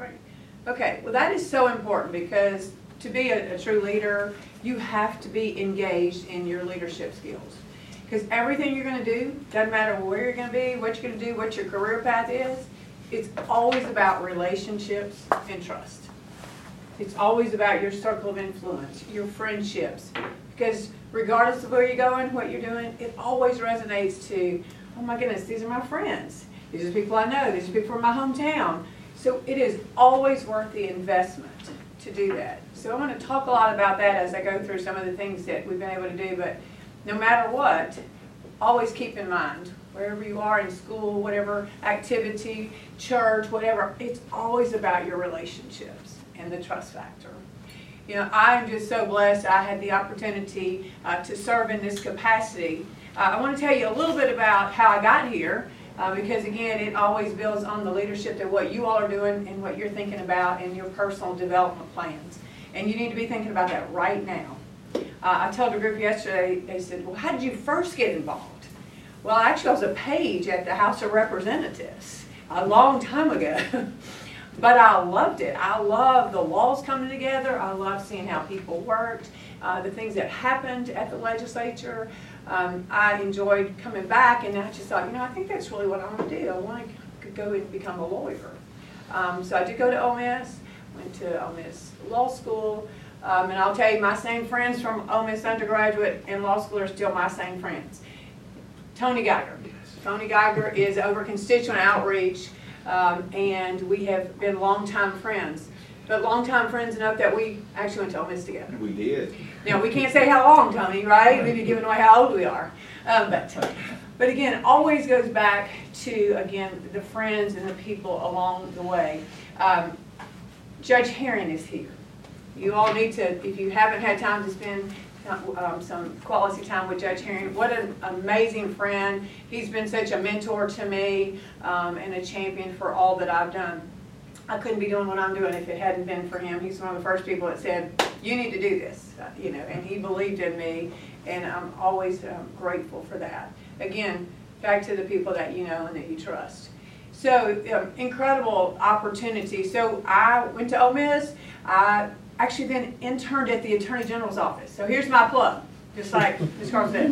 Great. Okay, well, that is so important because to be a, a true leader, you have to be engaged in your leadership skills. Because everything you're gonna do, doesn't matter where you're gonna be, what you're gonna do, what your career path is, it's always about relationships and trust. It's always about your circle of influence, your friendships. Because regardless of where you're going, what you're doing, it always resonates to, oh my goodness, these are my friends. These are people I know, these are people from my hometown. So it is always worth the investment to do that. So I'm gonna talk a lot about that as I go through some of the things that we've been able to do, but no matter what, always keep in mind, wherever you are in school, whatever activity, church, whatever, it's always about your relationships and the trust factor. You know, I'm just so blessed I had the opportunity uh, to serve in this capacity. Uh, I want to tell you a little bit about how I got here. Uh, because again, it always builds on the leadership that what you all are doing and what you're thinking about in your personal development plans. And you need to be thinking about that right now. Uh, I told a group yesterday, they said, well, how did you first get involved? Well, actually, I was a page at the House of Representatives a long time ago. but I loved it. I love the laws coming together. I love seeing how people worked, uh, the things that happened at the legislature um, I enjoyed coming back and I just thought, you know, I think that's really what I want to do. I want to go and become a lawyer. Um, so I did go to Ole Miss, went to Ole Miss Law School, um, and I'll tell you, my same friends from Ole Miss undergraduate and law school are still my same friends. Tony Geiger. Tony Geiger is over constituent outreach, um, and we have been longtime friends but longtime friends enough that we actually went to Ole Miss together. We did. Now, we can't say how long, Tony, right? We'd be giving away how old we are. Um, but, but again, always goes back to, again, the friends and the people along the way. Um, Judge Herring is here. You all need to, if you haven't had time to spend um, some quality time with Judge Herring. What an amazing friend. He's been such a mentor to me um, and a champion for all that I've done. I couldn't be doing what I'm doing if it hadn't been for him. He's one of the first people that said, you need to do this, uh, you know, and he believed in me, and I'm always um, grateful for that. Again, back to the people that you know and that you trust. So, um, incredible opportunity. So, I went to Ole Miss. I actually then interned at the Attorney General's office. So, here's my plug just like Ms. Carl said.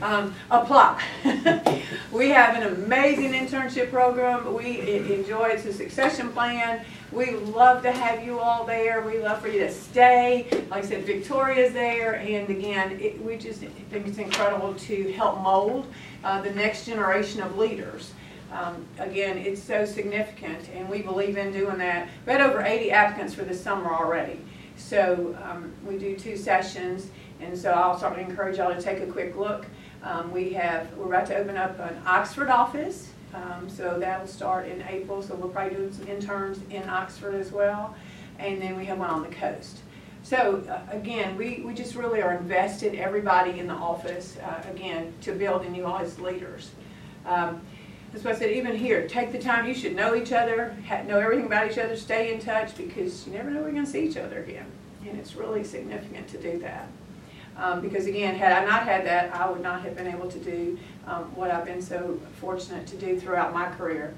Um, apply. we have an amazing internship program. We enjoy it's a succession plan. We love to have you all there. We love for you to stay. Like I said, Victoria's there, and again, it, we just think it's incredible to help mold uh, the next generation of leaders. Um, again, it's so significant, and we believe in doing that. We had over 80 applicants for this summer already. So um, we do two sessions. And so I'll certainly encourage y'all to take a quick look. Um, we have, we're about to open up an Oxford office. Um, so that'll start in April. So we're probably doing some interns in Oxford as well. And then we have one on the coast. So uh, again, we, we just really are invested, everybody in the office, uh, again, to build in you all as leaders. Um, that's why I said, even here, take the time. You should know each other, know everything about each other, stay in touch because you never know we're going to see each other again. And it's really significant to do that. Um, because again, had I not had that, I would not have been able to do um, what I've been so fortunate to do throughout my career.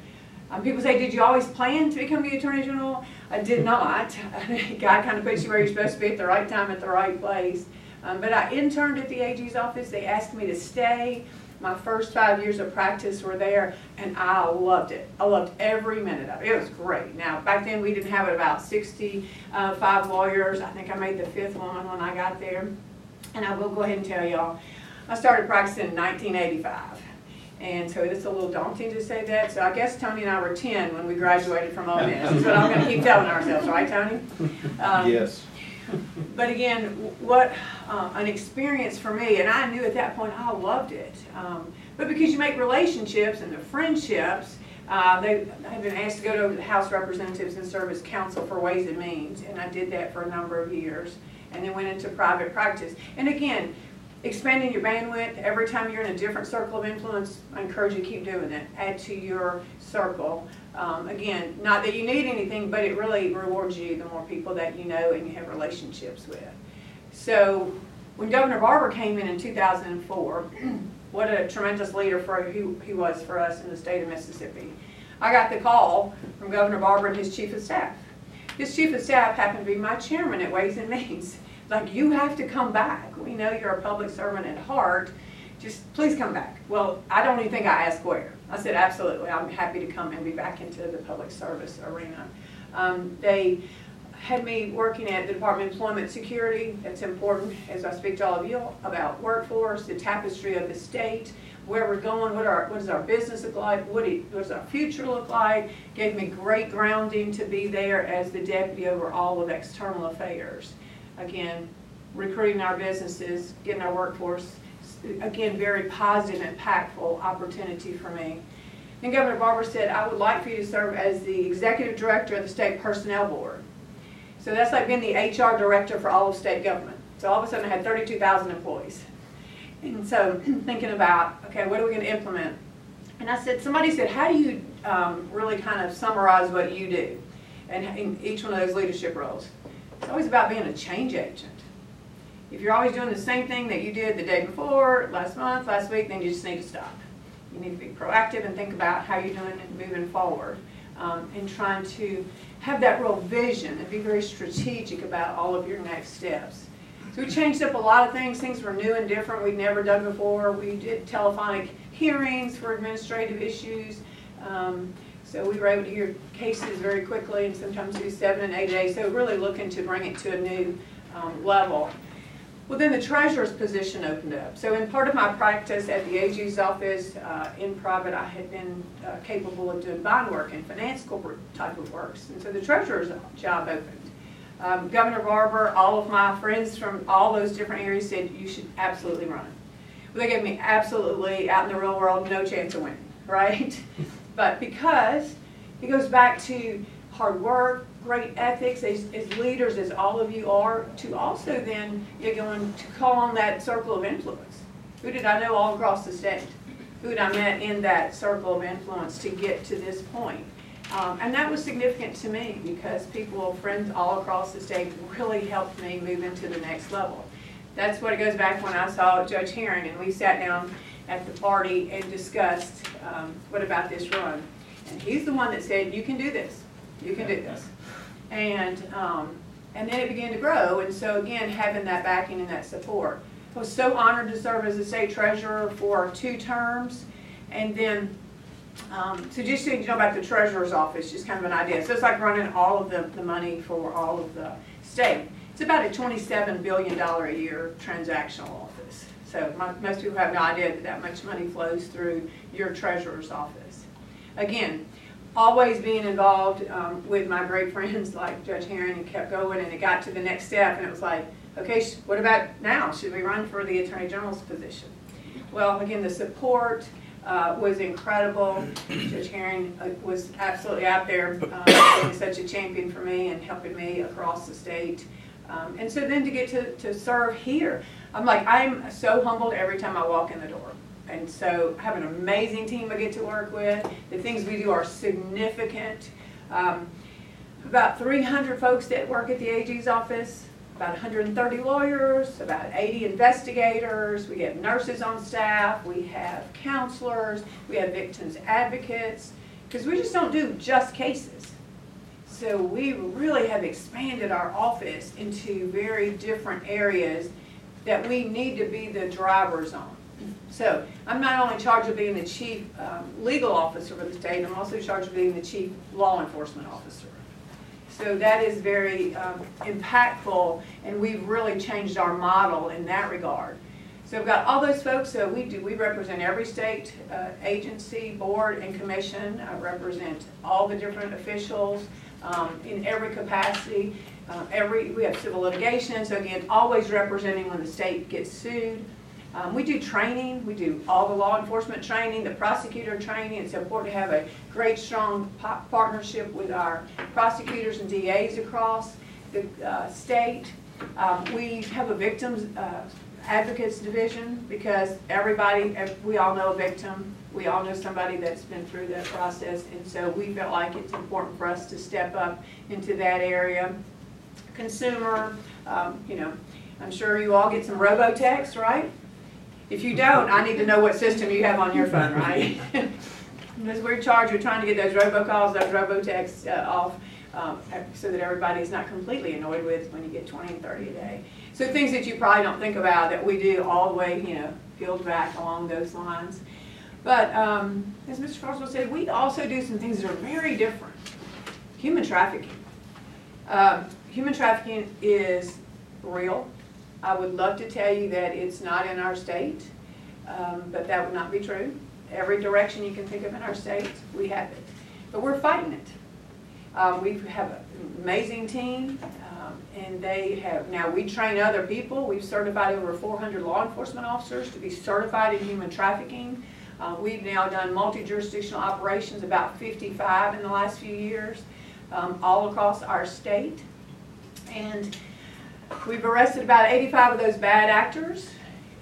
Um, people say, did you always plan to become the Attorney General? I did not. God kind of puts you where you're supposed to be at the right time at the right place. Um, but I interned at the AG's office. They asked me to stay. My first five years of practice were there, and I loved it. I loved every minute of it. It was great. Now, back then we didn't have about 65 lawyers. I think I made the fifth one when I got there. And I will go ahead and tell y'all, I started practicing in 1985. And so it's a little daunting to say that. So I guess Tony and I were 10 when we graduated from Ole Miss. That's what I'm going to keep telling ourselves, right, Tony? Um, yes. But again, what uh, an experience for me, and I knew at that point I loved it. Um, but because you make relationships and the friendships, uh, they have been asked to go to the House Representatives and serve as counsel for Ways and Means, and I did that for a number of years and then went into private practice. And again, expanding your bandwidth, every time you're in a different circle of influence, I encourage you to keep doing that. Add to your circle. Um, again, not that you need anything, but it really rewards you the more people that you know and you have relationships with. So when Governor Barbour came in in 2004, what a tremendous leader for who he was for us in the state of Mississippi. I got the call from Governor Barbour and his chief of staff. His chief of staff happened to be my chairman at Ways and Means. Like, you have to come back. We know you're a public servant at heart. Just please come back. Well, I don't even think I asked where. I said, absolutely, I'm happy to come and be back into the public service arena. Um, they had me working at the Department of Employment Security. That's important as I speak to all of you about workforce, the tapestry of the state, where we're going, what our, what does our business look like, what, it, what does our future look like. Gave me great grounding to be there as the deputy over all of external affairs. Again, recruiting our businesses, getting our workforce, again, very positive, impactful opportunity for me. Then Governor Barbour said, I would like for you to serve as the executive director of the state personnel board. So that's like being the HR director for all of state government. So all of a sudden I had 32,000 employees. And so thinking about, okay, what are we going to implement? And I said, somebody said, how do you um, really kind of summarize what you do and in each one of those leadership roles? It's always about being a change agent. If you're always doing the same thing that you did the day before, last month, last week, then you just need to stop. You need to be proactive and think about how you're doing and moving forward um, and trying to have that real vision and be very strategic about all of your next steps. So we changed up a lot of things. Things were new and different we'd never done before. We did telephonic hearings for administrative issues. Um, so we were able to hear cases very quickly and sometimes do seven and eight days. So really looking to bring it to a new um, level. Well, then the treasurer's position opened up. So in part of my practice at the AG's office, uh, in private, I had been uh, capable of doing bond work and finance corporate type of works. And so the treasurer's job opened. Um, Governor Barbour, all of my friends from all those different areas said, you should absolutely run. Well, they gave me absolutely, out in the real world, no chance of winning, right? but because it goes back to hard work, great ethics as, as leaders, as all of you are, to also then you're going to call on that circle of influence. Who did I know all across the state? Who did I met in that circle of influence to get to this point? Um, and that was significant to me because people, friends all across the state really helped me move into the next level. That's what it goes back when I saw Judge Herring and we sat down at the party and discussed um, what about this run. And he's the one that said, you can do this. You can do this. And, um, and then it began to grow. And so again, having that backing and that support. I was so honored to serve as a state treasurer for two terms. And then, um, so just so you know about the treasurer's office, just kind of an idea. So it's like running all of the, the money for all of the state. It's about a $27 billion a year transactional office. So my, most people have no idea that that much money flows through your treasurer's office. Again, always being involved um, with my great friends like Judge Herring and kept going and it got to the next step and it was like, okay, what about now? Should we run for the Attorney General's position? Well, again, the support uh, was incredible. Judge Herring uh, was absolutely out there uh, being such a champion for me and helping me across the state. Um, and so then to get to, to serve here, I'm like, I'm so humbled every time I walk in the door. And so I have an amazing team I get to work with. The things we do are significant. Um, about 300 folks that work at the AG's office, about 130 lawyers, about 80 investigators. We have nurses on staff. We have counselors. We have victims advocates. Because we just don't do just cases. So we really have expanded our office into very different areas that we need to be the drivers on. So I'm not only charged with being the chief um, legal officer for the state, I'm also charged with being the chief law enforcement officer. So that is very um, impactful, and we've really changed our model in that regard. So we've got all those folks, so we do, we represent every state uh, agency, board, and commission. I represent all the different officials um, in every capacity. Uh, every, we have civil litigation, so again, always representing when the state gets sued. Um, we do training, we do all the law enforcement training, the prosecutor training. It's important to have a great, strong partnership with our prosecutors and DAs across the uh, state. Um, we have a victims uh, advocates division because everybody, we all know a victim. We all know somebody that's been through that process. And so we felt like it's important for us to step up into that area. Consumer, um, you know, I'm sure you all get some robo-text, right? If you don't, I need to know what system you have on your phone, right? Because we're charged with trying to get those robocalls, those robotexts uh, off, um, so that everybody's not completely annoyed with when you get twenty and thirty a day. So things that you probably don't think about that we do all the way, you know, peeled back along those lines. But, um, as Mr. Carswell said, we also do some things that are very different. Human trafficking. Um, human trafficking is real. I would love to tell you that it's not in our state, um, but that would not be true. Every direction you can think of in our state, we have it. But we're fighting it. Um, we have an amazing team, um, and they have, now we train other people. We've certified over 400 law enforcement officers to be certified in human trafficking. Uh, we've now done multi-jurisdictional operations, about 55 in the last few years, um, all across our state. And we've arrested about 85 of those bad actors,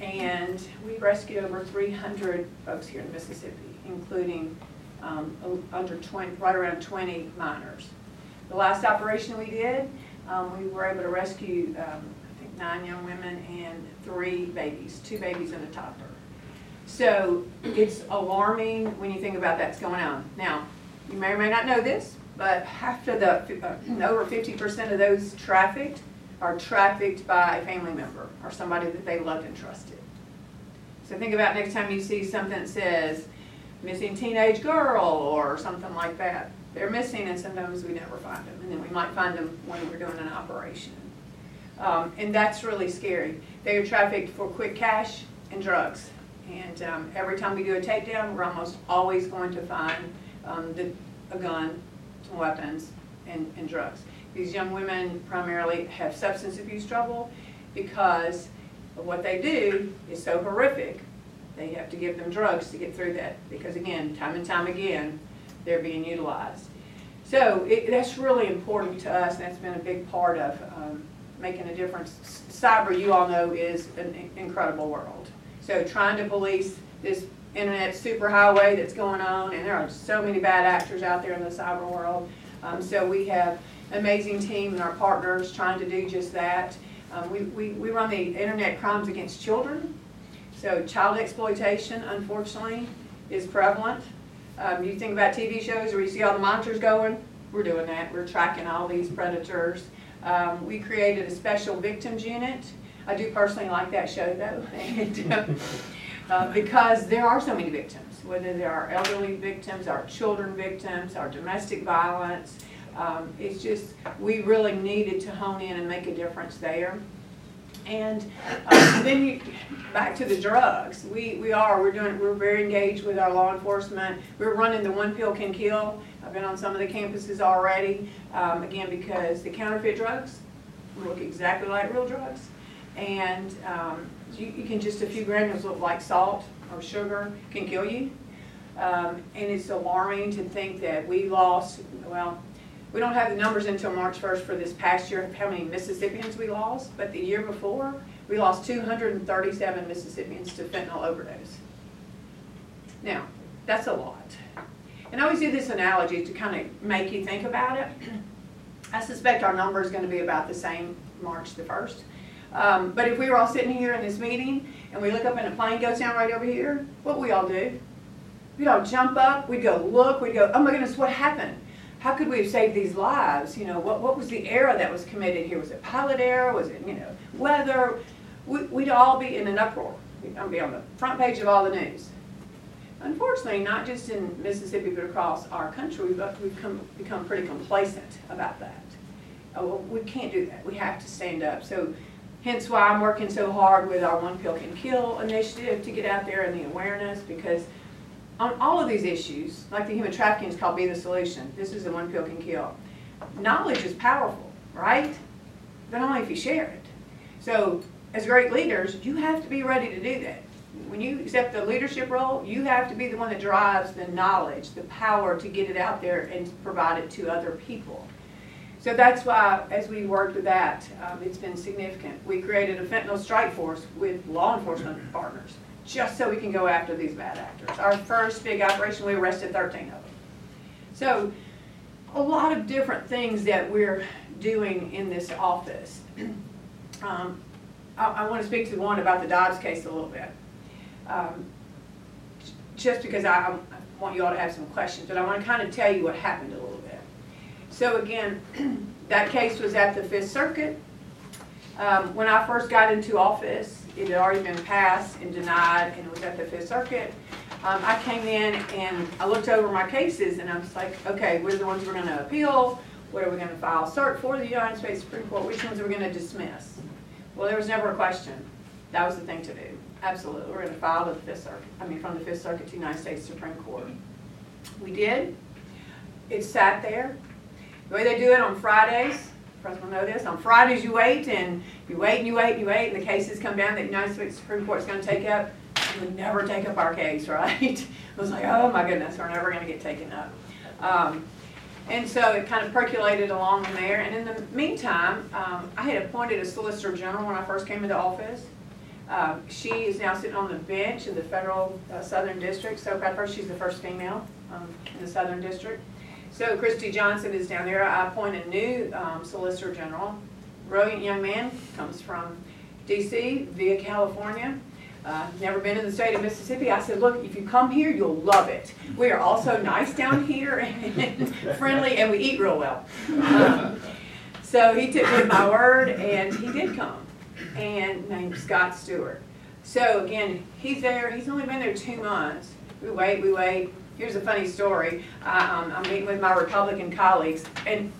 and we've rescued over 300 folks here in Mississippi, including um, under 20, right around 20 minors. The last operation we did, um, we were able to rescue, um, I think, nine young women and three babies, two babies and a toddler. So it's alarming when you think about that's going on. Now, you may or may not know this, but of the, uh, over 50% of those trafficked are trafficked by a family member or somebody that they loved and trusted. So think about next time you see something that says missing teenage girl or something like that. They're missing and sometimes we never find them. And then we might find them when we're doing an operation. Um, and that's really scary. They are trafficked for quick cash and drugs. And um, every time we do a takedown, we're almost always going to find um, the, a gun, some weapons, and, and drugs. These young women primarily have substance abuse trouble because what they do is so horrific. They have to give them drugs to get through that because again, time and time again, they're being utilized. So it, that's really important to us and that's been a big part of um, making a difference. Cyber, you all know, is an incredible world. So trying to police this internet superhighway that's going on, and there are so many bad actors out there in the cyber world. Um, so we have amazing team and our partners trying to do just that. Um, we, we, we run the Internet Crimes Against Children. So child exploitation, unfortunately, is prevalent. Um, you think about TV shows where you see all the monitors going, we're doing that. We're tracking all these predators. Um, we created a special victims unit I do personally like that show though, and, uh, uh, because there are so many victims, whether they are elderly victims, our children victims, our domestic violence. Um, it's just, we really needed to hone in and make a difference there. And uh, then you, back to the drugs. We, we are, we're doing, we're very engaged with our law enforcement. We're running the One Pill Can Kill. I've been on some of the campuses already, um, again, because the counterfeit drugs look exactly like real drugs. And um, you, you, can just, a few granules look like salt or sugar can kill you. Um, and it's alarming to think that we lost, well, we don't have the numbers until March 1st for this past year, of how many Mississippians we lost, but the year before, we lost 237 Mississippians to fentanyl overdose. Now, that's a lot. And I always do this analogy to kind of make you think about it. I suspect our number is going to be about the same March the 1st. Um, but if we were all sitting here in this meeting and we look up and a plane goes down right over here, what we all do? We'd all jump up, we'd go look, we'd go, oh my goodness, what happened? How could we have saved these lives? You know, what, what was the error that was committed here? Was it pilot error? Was it, you know, weather? We, we'd all be in an uproar. I'd be on the front page of all the news. Unfortunately, not just in Mississippi, but across our country, we've, uh, we've come, become pretty complacent about that. Oh, well, we can't do that. We have to stand up. So Hence why I'm working so hard with our One Pill Can Kill initiative to get out there and the awareness because on all of these issues, like the human trafficking is called Be the Solution. This is the One Pill Can Kill. Knowledge is powerful, right? But only if you share it. So as great leaders, you have to be ready to do that. When you accept the leadership role, you have to be the one that drives the knowledge, the power to get it out there and provide it to other people. So that's why, as we worked with that, um, it's been significant. We created a fentanyl strike force with law enforcement partners, just so we can go after these bad actors. Our first big operation, we arrested 13 of them. So a lot of different things that we're doing in this office. Um, I, I want to speak to one about the Dobbs case a little bit. Um, just because I, want you all to have some questions, but I want to kind of tell you what happened a little bit. So again, that case was at the Fifth Circuit. Um, When I first got into office, it had already been passed and denied, and it was at the Fifth Circuit. Um, I came in and I looked over my cases, and I was like, okay, what are the ones we're gonna appeal? What are we gonna file cert for the United States Supreme Court? Which ones are we gonna dismiss? Well, there was never a question. That was the thing to do. Absolutely. We're gonna file to the Fifth Circuit, I mean, from the Fifth Circuit to the United States Supreme Court. We did. It sat there. The way they do it on Fridays, Will know this, on Fridays you wait and you wait and you wait and you wait and the cases come down that the United States Supreme Court's gonna take up. We never take up our case, right? It was like, oh my goodness, we're never gonna get taken up. Um, and so it kind of percolated along there, and in the meantime, um, I had appointed a Solicitor General when I first came into office. Um, She is now sitting on the bench in the federal uh, Southern District, so of her, she's the first female um, in the Southern District. So Kristi Johnson is down there, I appoint a new um, Solicitor General, brilliant young man, comes from DC via California. Uh, Never been in the state of Mississippi. I said, look, if you come here, you'll love it. We are also nice down here and friendly, and we eat real well. Um, So he took me at my word, and he did come, and named Scott Stewart. So again, he's there, he's only been there two months. We wait, we wait. Here's a funny story. I, um, I'm meeting with my Republican colleagues, and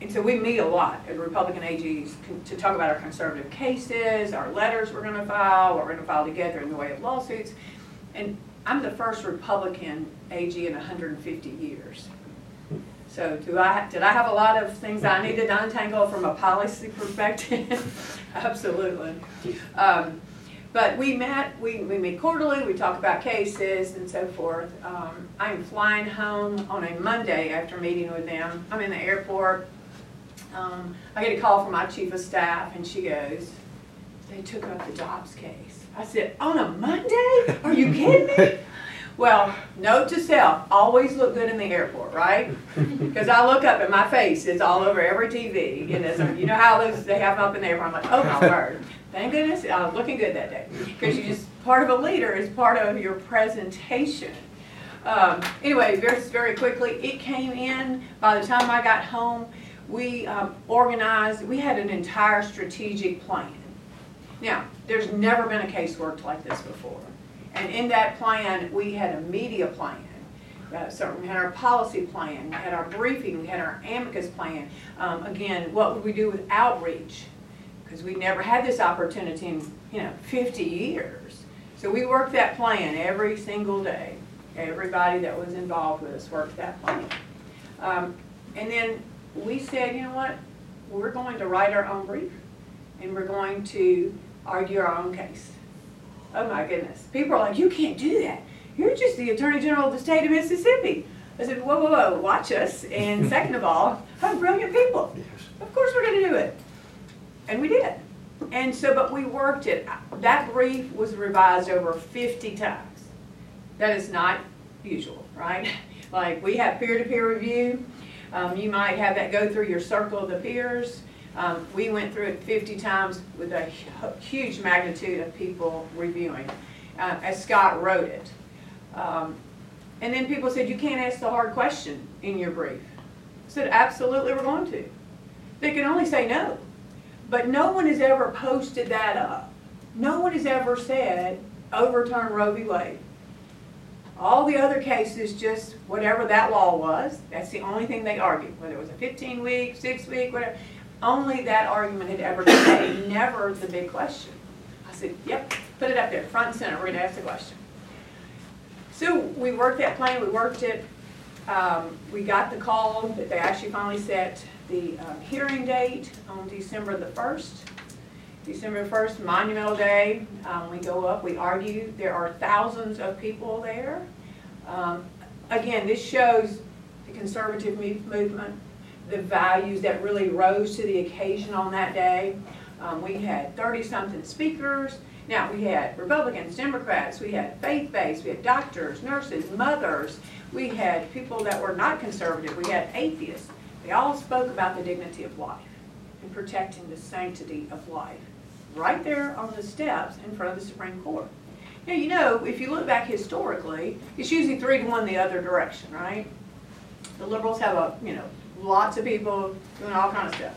and so we meet a lot at Republican AGs to talk about our conservative cases, our letters we're gonna file, what we're gonna file together in the way of lawsuits. And I'm the first Republican AG in hundred and fifty years. So do I, did I have a lot of things I needed to untangle from a policy perspective? Absolutely. Um, But we met, we, we meet quarterly, we talk about cases and so forth. Um, I'm flying home on a Monday after meeting with them. I'm in the airport. Um, I get a call from my chief of staff and she goes, they took up the Dobbs case. I said, on a Monday? Are you kidding me? Well, note to self, always look good in the airport, right? Because I look up and my face is all over every TV. And it's, you know how those, they have up in the airport, I'm like, oh my word. Thank goodness, I was looking good that day. Because you just, part of a leader is part of your presentation. Um, anyway, very, very quickly, it came in, by the time I got home, we um, organized, we had an entire strategic plan. Now, there's never been a case worked like this before. And in that plan, we had a media plan. Uh, So we had our policy plan, we had our briefing, we had our amicus plan. Um, Again, what would we do with outreach? Because we never had this opportunity in, you know, 50 years. So we worked that plan every single day. Everybody that was involved with us worked that plan. Um, And then we said, you know what, we're going to write our own brief, and we're going to argue our own case. Oh my goodness, people are like, you can't do that, you're just the Attorney General of the state of Mississippi. I said, whoa, whoa, whoa, watch us, and second of all, I'm brilliant people. Of course we're gonna do it. And we did. And so, but we worked it, that brief was revised over fifty times. That is not usual, right? Like, we have peer-to-peer review, um, you might have that go through your circle of the peers. Um, we went through it fifty times with a huge magnitude of people reviewing, uh, as Scott wrote it. Um, and then people said, you can't ask the hard question in your brief. I said, absolutely, we're going to. They can only say no. But no one has ever posted that up. No one has ever said, overturn Roe v. Wade. All the other cases, just whatever that law was, that's the only thing they argued, whether it was a fifteen week, six week, whatever. Only that argument had ever been made, never the big question. I said, yep, put it up there, front and center, we're gonna ask the question. So we worked that plan, we worked it, um, we got the call that they actually finally set the, um, hearing date on December the first. December first, monumental day, um, we go up, we argue, there are thousands of people there. Um, again, this shows the conservative move- movement, the values that really rose to the occasion on that day. Um, we had thirty-something speakers, now, we had Republicans, Democrats, we had faith-based, we had doctors, nurses, mothers, we had people that were not conservative, we had atheists. They all spoke about the dignity of life and protecting the sanctity of life, right there on the steps in front of the Supreme Court. Yeah, you know, if you look back historically, it's usually three to one the other direction, right? The liberals have a, you know, lots of people doing all kind of stuff.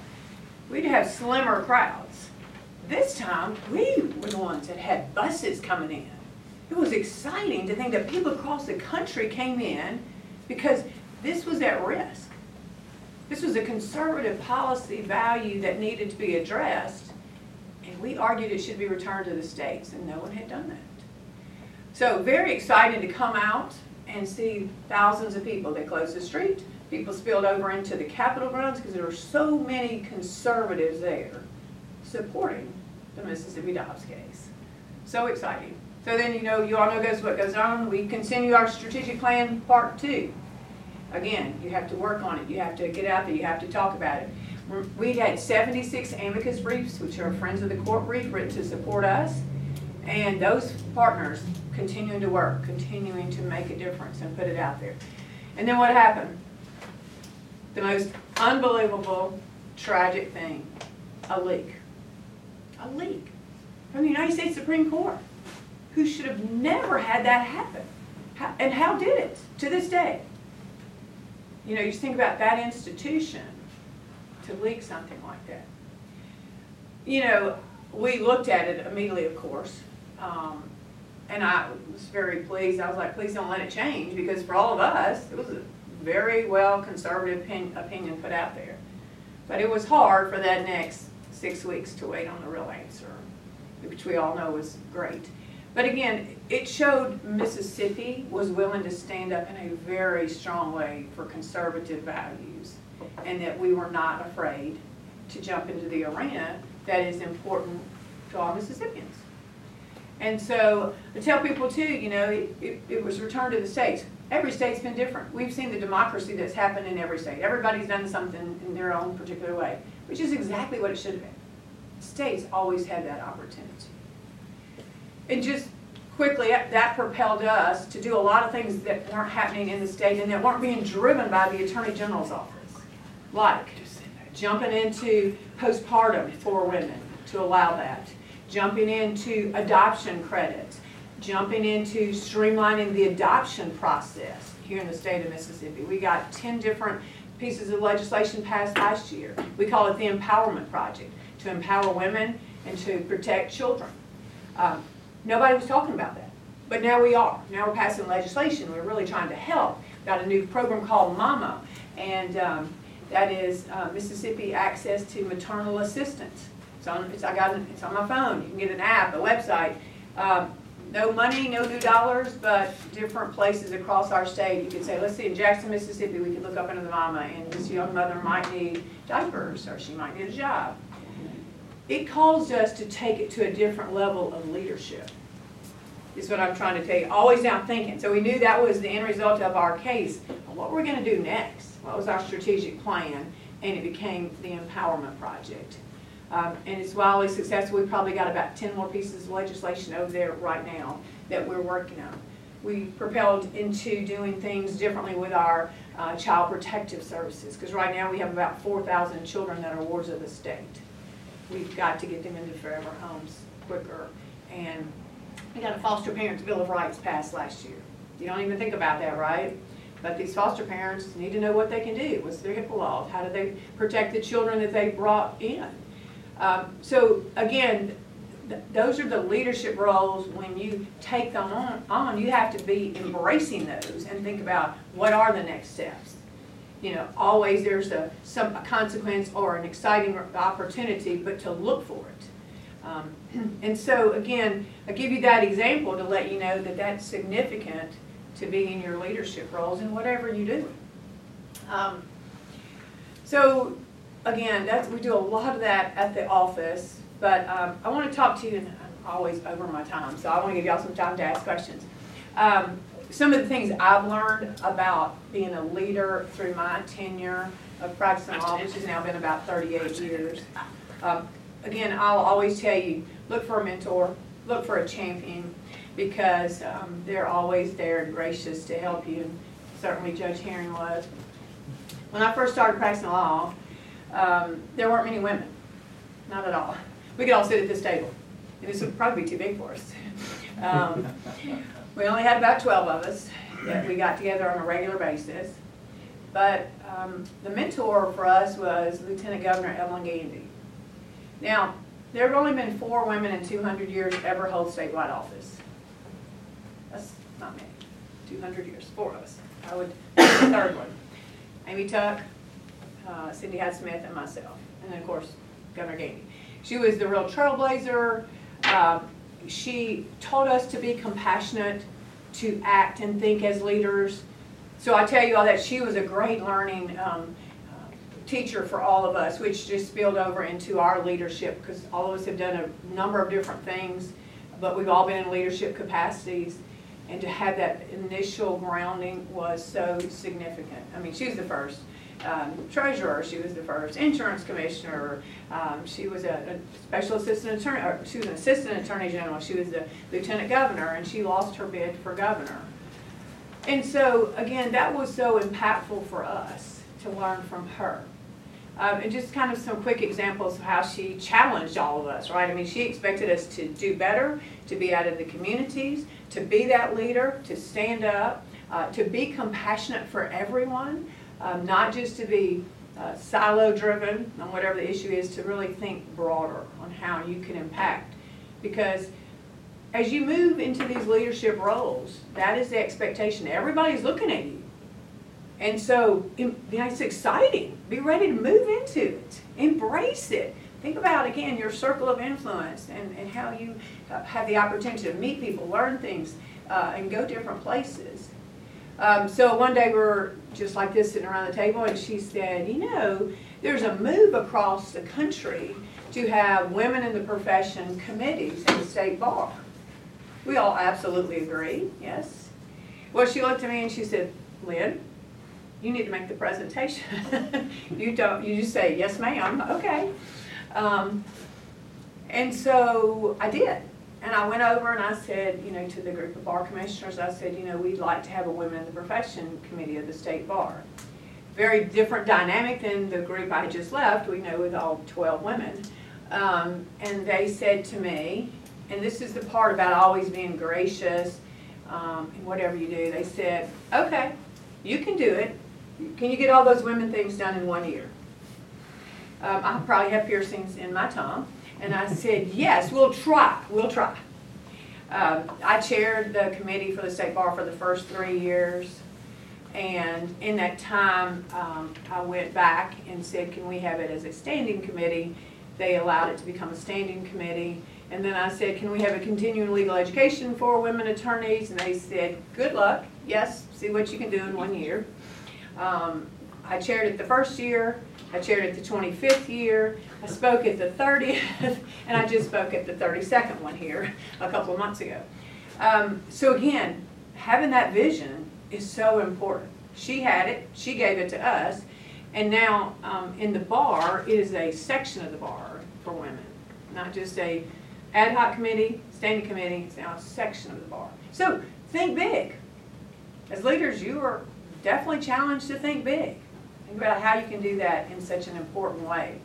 We'd have slimmer crowds. This time, we were the ones that had buses coming in. It was exciting to think that people across the country came in because this was at risk. This was a conservative policy value that needed to be addressed, and we argued it should be returned to the states, and no one had done that. So very excited to come out and see thousands of people. They closed the street, people spilled over into the Capitol grounds because there were so many conservatives there supporting the Mississippi Dobbs case. So exciting. So then, you know, you all know goes what goes on. We continue our strategic plan part two. Again, you have to work on it. You have to get out there. You have to talk about it. We had 76 amicus briefs, which are Friends of the Court brief, written to support us. And those partners continuing to work, continuing to make a difference and put it out there. And then what happened? The most unbelievable, tragic thing, a leak. A leak from the United States Supreme Court, who should have never had that happen. How, and how did it to this day? You know, you think about that institution to leak something like that. You know, we looked at it immediately, of course, um, and I was very pleased. I was like, please don't let it change, because for all of us, it was a very well conservative opin- opinion put out there. But it was hard for that next six weeks to wait on the real answer, which we all know was great. But again, it showed Mississippi was willing to stand up in a very strong way for conservative values, and that we were not afraid to jump into the arena that is important to all Mississippians. And so I tell people too, you know, it, it, it was returned to the states. Every state's been different. We've seen the democracy that's happened in every state. Everybody's done something in their own particular way, which is exactly what it should have been. States always had that opportunity. And just quickly, that propelled us to do a lot of things that weren't happening in the state and that weren't being driven by the Attorney General's office. Like jumping into postpartum for women to allow that, jumping into adoption credits, jumping into streamlining the adoption process here in the state of Mississippi. We got 10 different pieces of legislation passed last year. We call it the Empowerment Project, to empower women and to protect children. Um, nobody was talking about that, but now we are. Now we're passing legislation. We're really trying to help. Got a new program called MAMA, and um, that is uh, Mississippi Access to Maternal Assistance. It's on, it's, I got, it's on my phone. You can get an app, a website. Um, no money, no new dollars, but different places across our state. You can say, let's see, in Jackson, Mississippi, we could look up into the mama, and this young mother might need diapers, or she might need a job. It caused us to take it to a different level of leadership, is what I'm trying to tell you. Always down thinking. So we knew that was the end result of our case. What were we going to do next? What was our strategic plan? And it became the Empowerment Project. Um, and it's wildly successful. We've probably got about 10 more pieces of legislation over there right now that we're working on. We propelled into doing things differently with our uh, child protective services because right now we have about 4,000 children that are wards of the state. We've got to get them into forever homes quicker. And we got a foster parents bill of rights passed last year. You don't even think about that, right? But these foster parents need to know what they can do. What's their HIPAA laws? How do they protect the children that they brought in? Um, so again, th those are the leadership roles. When you take them on, on, you have to be embracing those and think about what are the next steps. You know, always there's a, some a consequence or an exciting opportunity, but to look for it. Um, and so again, I give you that example to let you know that that's significant to be in your leadership roles in whatever you do. Um, so again, that's, we do a lot of that at the office, but um, I want to talk to you, and I'm always over my time, so I want to give y'all some time to ask questions. Um, some of the things I've learned about being a leader through my tenure of practicing law, which has now been about 38 years. Um, again, I'll always tell you, look for a mentor, look for a champion, because um, they're always there and gracious to help you, and certainly Judge Herring was. When I first started practicing law, um, there weren't many women, not at all. We could all sit at this table, and this would probably be too big for us. We only had about twelve of us that we got together on a regular basis. But um, the mentor for us was Lieutenant Governor Evelyn Gandy. Now, there have only been four women in two hundred years ever hold statewide office. That's not many, two hundred years, four of us. I would, the third one. Amy Tuck, uh, Cindy Hyde Smith, and myself, and then, of course, Governor Gandy. She was the real trailblazer. Um, She taught us to be compassionate, to act and think as leaders. So I tell you all that she was a great learning um, uh, teacher for all of us, which just spilled over into our leadership, because all of us have done a number of different things, but we've all been in leadership capacities. And to have that initial grounding was so significant. I mean, she was the first um, treasurer, she was the first insurance commissioner, um, she was a, a special assistant attorney, or she was an assistant attorney general, she was the lieutenant governor, and she lost her bid for governor. And so, again, that was so impactful for us to learn from her. Um, and just kind of some quick examples of how she challenged all of us, right? I mean, she expected us to do better, to be out in the communities, to be that leader, to stand up, uh, to be compassionate for everyone, um, not just to be uh, silo-driven on whatever the issue is, to really think broader on how you can impact. Because as you move into these leadership roles, that is the expectation. Everybody's looking at you. And so, you know, it's exciting. Be ready to move into it. Embrace it. Think about, again, your circle of influence and, and how you uh, have the opportunity to meet people, learn things, uh, and go different places. Um, so one day we're just like this sitting around the table, and she said, You know, there's a move across the country to have women in the profession committees in the state bar. We all absolutely agree, yes. Well, she looked at me and she said, Lynn, you need to make the presentation. you don't, you just say, yes, ma'am, okay. Um, and so I did. And I went over and I said, you know, to the group of bar commissioners, I said, you know, we'd like to have a women in the profession committee of the state bar. Very different dynamic than the group I just left, we know with all twelve women. Um, and they said to me, and this is the part about always being gracious, um, in whatever you do, they said, okay, you can do it. Can you get all those women things done in one year? Um, I probably have piercings in my tongue. And I said, yes, we'll try, we'll try. Um, I chaired the committee for the state bar for the first three years. And in that time, um, I went back and said, can we have it as a standing committee? They allowed it to become a standing committee. And then I said, can we have a continuing legal education for women attorneys? And they said, good luck, yes, see what you can do in one year. Um, I chaired it the first year, I chaired it the twenty-fifth year, I spoke at the thirtieth, and I just spoke at the thirty-second one here a couple of months ago. Um, so again, having that vision is so important. She had it, she gave it to us, and now, um, in the bar, it is a section of the bar for women, not just a ad hoc committee, standing committee, it's now a section of the bar. So, think big. As leaders, you are definitely challenged to think big. Think about how you can do that in such an important way.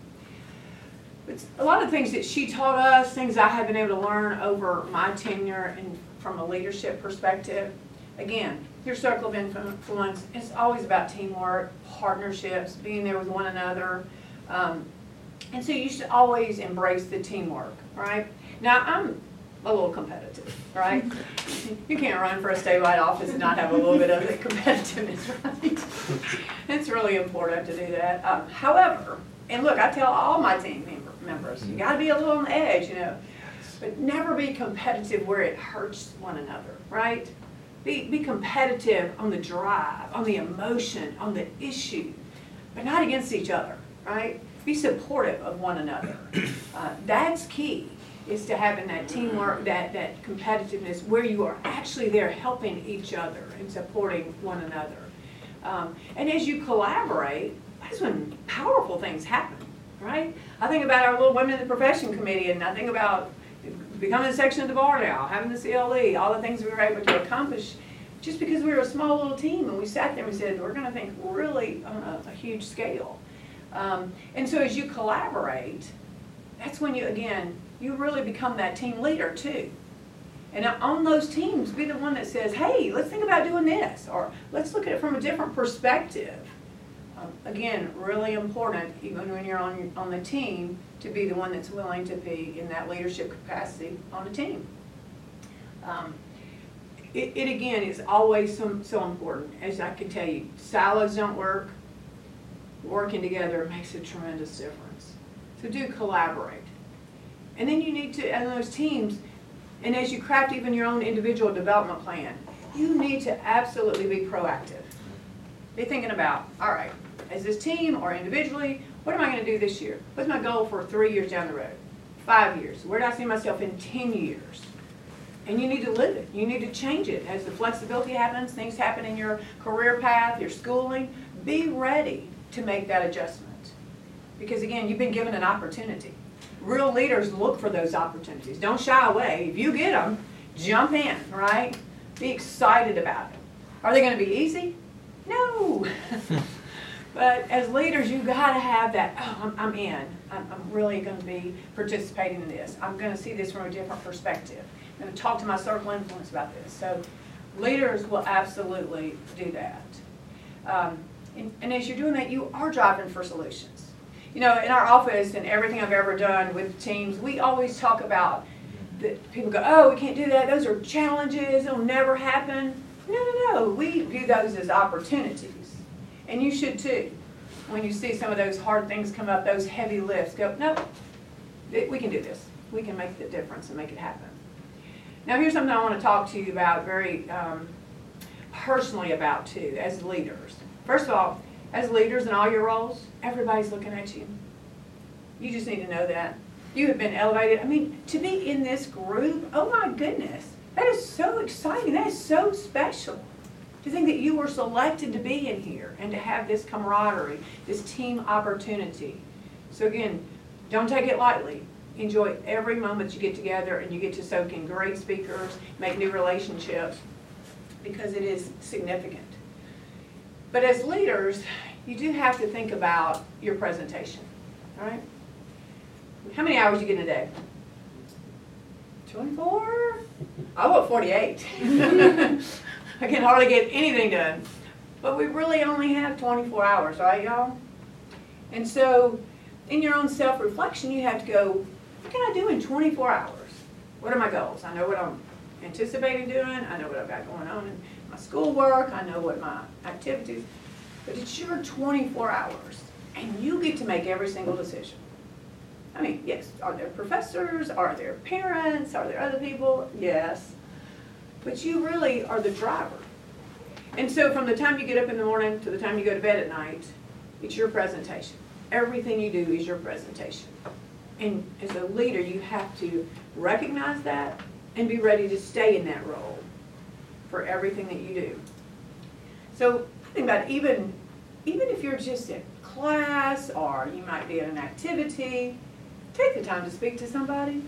But a lot of things that she taught us, things I have been able to learn over my tenure and from a leadership perspective. Again, your circle of influence, it's always about teamwork, partnerships, being there with one another. Um, and so you should always embrace the teamwork, right? Now, I'm a little competitive, right? You can't run for a statewide office and not have a little bit of the competitiveness, right? It's really important to do that. Um, however, and look, I tell all my team member, members, you gotta be a little on the edge, you know, but never be competitive where it hurts one another, right? Be, be competitive on the drive, on the emotion, on the issue, but not against each other, right? Be supportive of one another. Uh, that's key is to having that teamwork, that, that competitiveness, where you are actually there helping each other and supporting one another. Um, and as you collaborate, that's when powerful things happen, right? I think about our little Women in the Profession Committee, and I think about becoming a section of the bar now, having the CLE, all the things we were able to accomplish, just because we were a small little team, and we sat there and we said, we're gonna think really on a, a huge scale. Um, and so as you collaborate, that's when you, again, you really become that team leader too. And on those teams, be the one that says, hey, let's think about doing this, or let's look at it from a different perspective. Um, again, really important, even when you're on, on the team, to be the one that's willing to be in that leadership capacity on a team. Um, it, it again is always so, so important, as I can tell you, silos don't work. Working together makes a tremendous difference. So do collaborate. And then you need to, and those teams, and as you craft even your own individual development plan, you need to absolutely be proactive. Be thinking about, all right, as this team or individually, what am I going to do this year? What's my goal for three years down the road? Five years? Where do I see myself in 10 years? And you need to live it. You need to change it. As the flexibility happens, things happen in your career path, your schooling, be ready to make that adjustment. Because again, you've been given an opportunity. Real leaders look for those opportunities. Don't shy away. If you get them, jump in, right? Be excited about it. Are they going to be easy? No. but as leaders, you got to have that, oh, I'm, I'm in. I'm, I'm really going to be participating in this. I'm going to see this from a different perspective. I'm going to talk to my circle influence about this. So leaders will absolutely do that. Um, and, and as you're doing that, you are driving for solutions. You know, in our office and everything I've ever done with teams, we always talk about that people go, oh, we can't do that. Those are challenges. It'll never happen. No, no, no. We view those as opportunities. And you should too. When you see some of those hard things come up, those heavy lifts, go, no, we can do this. We can make the difference and make it happen. Now here's something I want to talk to you about very um, personally about too, as leaders. First of all, as leaders in all your roles, everybody's looking at you. You just need to know that. You have been elevated. I mean, to be in this group, oh my goodness, that is so exciting. That is so special. To think that you were selected to be in here and to have this camaraderie, this team opportunity. So again, don't take it lightly. Enjoy every moment you get together and you get to soak in great speakers, make new relationships, because it is significant. But as leaders, you do have to think about your presentation, all right? How many hours you get in a day? 24? I want 48. I can hardly get anything done. But we really only have 24 hours, right, y'all? And so, in your own self-reflection, you have to go, what can I do in 24 hours? What are my goals? I know what I'm anticipating doing. I know what I've got going on in my schoolwork. I know what my activities. But it's your 24 hours, and you get to make every single decision. I mean, yes, are there professors? Are there parents? Are there other people? Yes. But you really are the driver. And so from the time you get up in the morning to the time you go to bed at night, it's your presentation. Everything you do is your presentation. And as a leader, you have to recognize that and be ready to stay in that role for everything that you do. So I think about even, even if you're just in class or you might be at an activity, take the time to speak to somebody,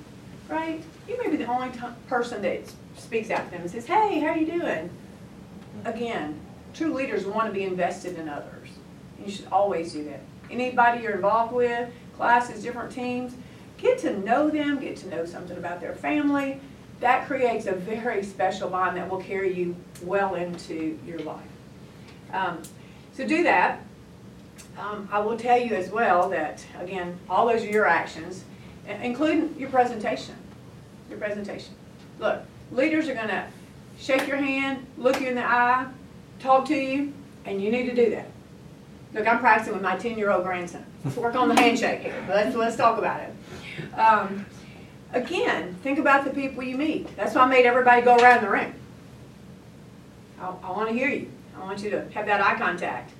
right? You may be the only person that speaks out to them and says, hey, how are you doing? Again, true leaders want to be invested in others. You should always do that. Anybody you're involved with, classes, different teams, get to know them, get to know something about their family. That creates a very special bond that will carry you well into your life. Um, so do that. Um, I will tell you as well that, again, all those are your actions, including your presentation. Your presentation. Look, leaders are going to shake your hand, look you in the eye, talk to you, and you need to do that. Look, I'm practicing with my 10-year-old grandson. Let's work on the handshake here. Let's, let's talk about it. Um, again, think about the people you meet. That's why I made everybody go around the ring. I, I want to hear you. I want you to have that eye contact.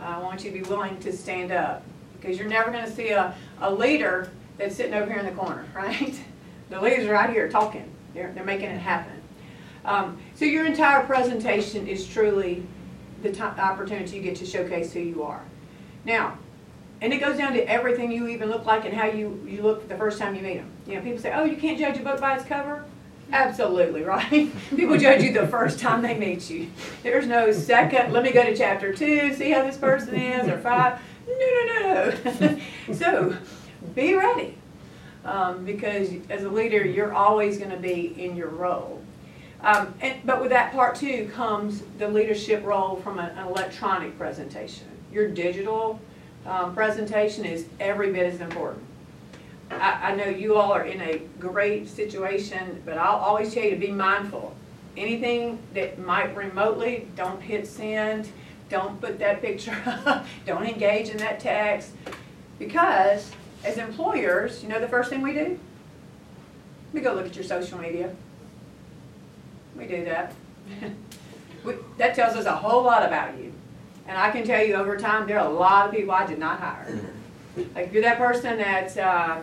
I want you to be willing to stand up because you're never going to see a, a leader that's sitting over here in the corner, right? The leaders right here talking. They're, they're making it happen. Um, so your entire presentation is truly the opportunity you get to showcase who you are. Now, and it goes down to everything you even look like and how you, you look the first time you meet them. You know, people say, oh, you can't judge a book by its cover. Absolutely, right? People judge you the first time they meet you. There's no second, let me go to chapter two, see how this person is, or five. No, no, no. so, be ready. Um, because as a leader, you're always gonna be in your role. Um, and, but with that part too comes the leadership role from an an electronic presentation. Your digital, um, presentation is every bit as important. I, I know you all are in a great situation, but I'll always tell you to be mindful. Anything that might remotely, don't hit send, don't put that picture up, don't engage in that text. Because as employers, you know the first thing we do? We go look at your social media. We do that. We- That tells us a whole lot about you. And I can tell you over time, there are a lot of people I did not hire. Like if you're that person that's um,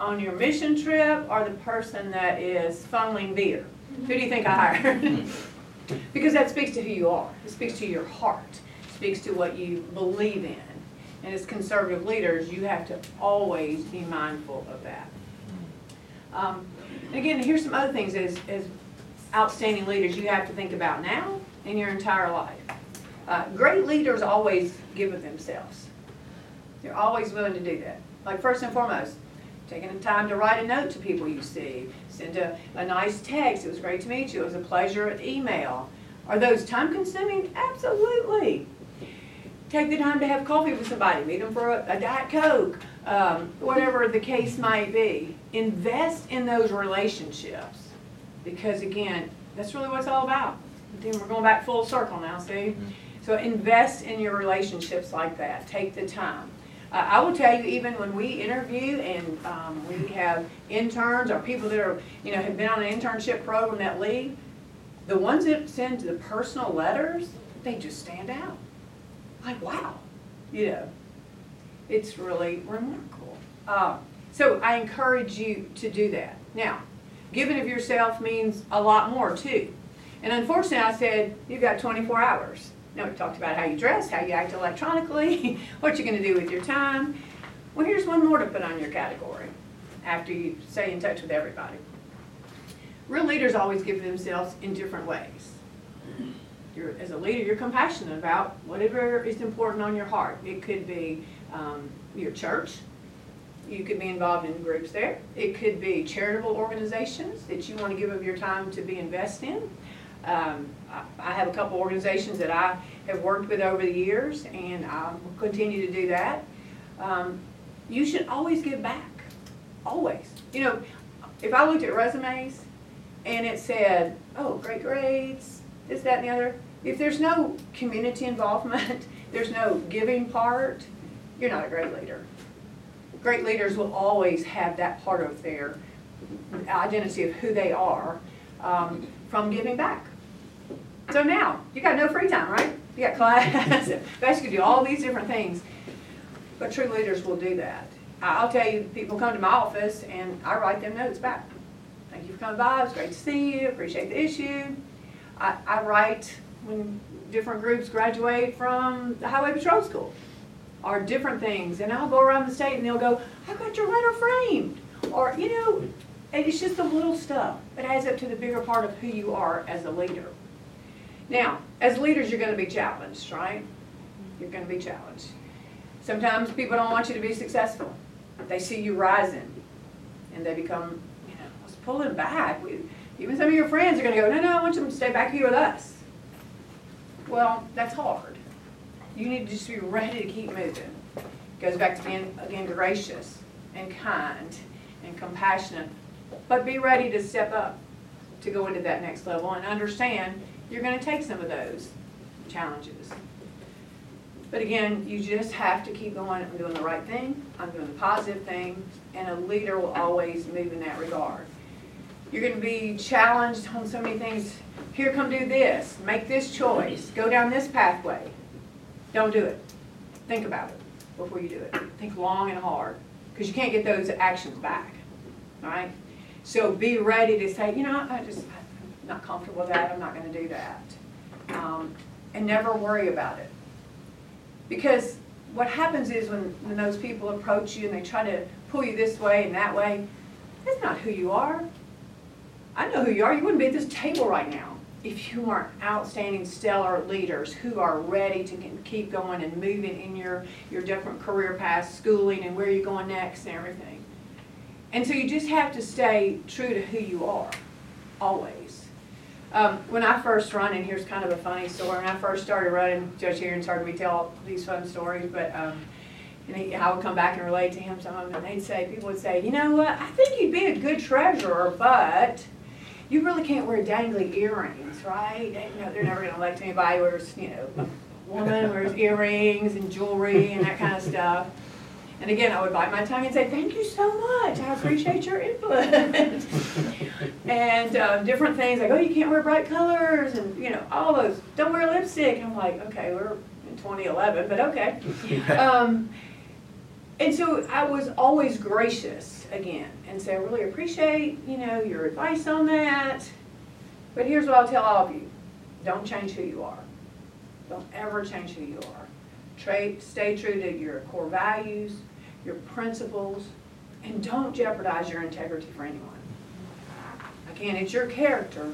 on your mission trip or the person that is funneling beer, who do you think I hired? Because that speaks to who you are. It speaks to your heart. It speaks to what you believe in. And as conservative leaders, you have to always be mindful of that. Um, again, here's some other things as, as outstanding leaders you have to think about now in your entire life. Uh, Great leaders always give of themselves. They're always willing to do that. Like first and foremost, taking the time to write a note to people you see, send a, a nice text, it was great to meet you, it was a pleasure, email. Are those time consuming? Absolutely. Take the time to have coffee with somebody, meet them for a, a Diet Coke, um, whatever the case might be. Invest in those relationships. Because again, that's really what it's all about. Then we're going back full circle now, see? So invest in your relationships like that. Take the time. Uh, I will tell you, even when we interview and um, we have interns or people that are, you know, have been on an internship program that leave, the ones that send the personal letters, they just stand out. Like, wow, you know, it's really remarkable. Uh, so I encourage you to do that. Now, giving of yourself means a lot more too. And unfortunately, I said, you've got 24 hours. Now, we talked about how you dress, how you act electronically, what you're going to do with your time. Well, here's one more to put on your category after you stay in touch with everybody. Real leaders always give themselves in different ways. You're, as a leader, you're compassionate about whatever is important on your heart. It could be um, your church, you could be involved in groups there. It could be charitable organizations that you want to give of your time to be invested in. Um, I, have a couple organizations that I have worked with over the years, and I will continue to do that. Um, you should always give back, always. You know, if I looked at resumes and it said, "Oh, great grades," this, that, and the other. If there's no community involvement, there's no giving part, you're not a great leader great leaders will always have that part of their identity of who they are um, from giving back. So now, you got no free time, right? You got class, basically do all these different things. But true leaders will do that. I'll tell you, people come to my office and I write them notes back. Thank you for coming by, it was great to see you, appreciate the issue. I, I write when different groups graduate from the Highway Patrol School or different things, and I'll go around the state and they'll go, I got your letter framed, or, you know, and it's just the little stuff. It adds up to the bigger part of who you are as a leader. Now, as leaders, you're gonna be challenged, right? You're gonna be challenged. Sometimes people don't want you to be successful. They see you rising, and they become, you know, let's pull them back. Even some of your friends are gonna go, no, no, I want them to stay back here with us. Well, that's hard. You need to just be ready to keep moving. Goes back to being, again, gracious and kind and compassionate. But be ready to step up to go into that next level and understand you're gonna take some of those challenges. But again, you just have to keep going, I'm doing the right thing, I'm doing the positive thing, and a leader will always move in that regard. You're gonna be challenged on so many things, here, come do this, make this choice, go down this pathway. Don't do it. Think about it before you do it. Think long and hard, because you can't get those actions back, all right? So be ready to say, you know, I just, I'm not comfortable with that, I'm not gonna do that. Um, And never worry about it. Because what happens is when, when those people approach you and they try to pull you this way and that way, that's not who you are. I know who you are, you wouldn't be at this table right now if you weren't outstanding, stellar leaders who are ready to keep going and moving in your, your different career paths, schooling and where you're going next and everything. And so you just have to stay true to who you are, always. Um, when I first run, and here's kind of a funny story, when I first started running, Judge Aaron's heard me tell these fun stories, but, um, and he, I would come back and relate to him some and they'd say, people would say, you know what, I think you'd be a good treasurer, but you really can't wear dangly earrings, right? You know, they're never gonna let anybody wears, you know, a woman wears earrings and jewelry and that kind of stuff. And again, I would bite my tongue and say, thank you so much, I appreciate your input. And, um, different things, like, oh, you can't wear bright colors, and, you know, all those, don't wear lipstick, and I'm like, okay, we're in twenty eleven, but okay. Um, and so I was always gracious again, and say, I really appreciate, you know, your advice on that. But here's what I'll tell all of you, don't change who you are. Don't ever change who you are. Tra stay true to your core values, your principles, and don't jeopardize your integrity for anyone. Again, it's your character,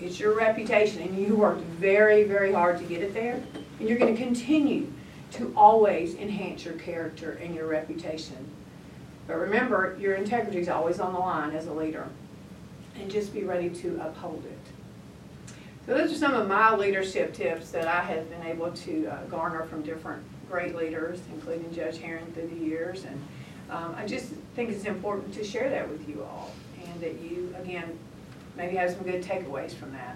it's your reputation, and you worked very, very hard to get it there. And you're gonna continue to always enhance your character and your reputation. But remember, your integrity is always on the line as a leader. And just be ready to uphold it. So those are some of my leadership tips that I have been able to uh, garner from different great leaders, including Judge Herron through the years. And um, I just think it's important to share that with you all. And that you, again, maybe have some good takeaways from that.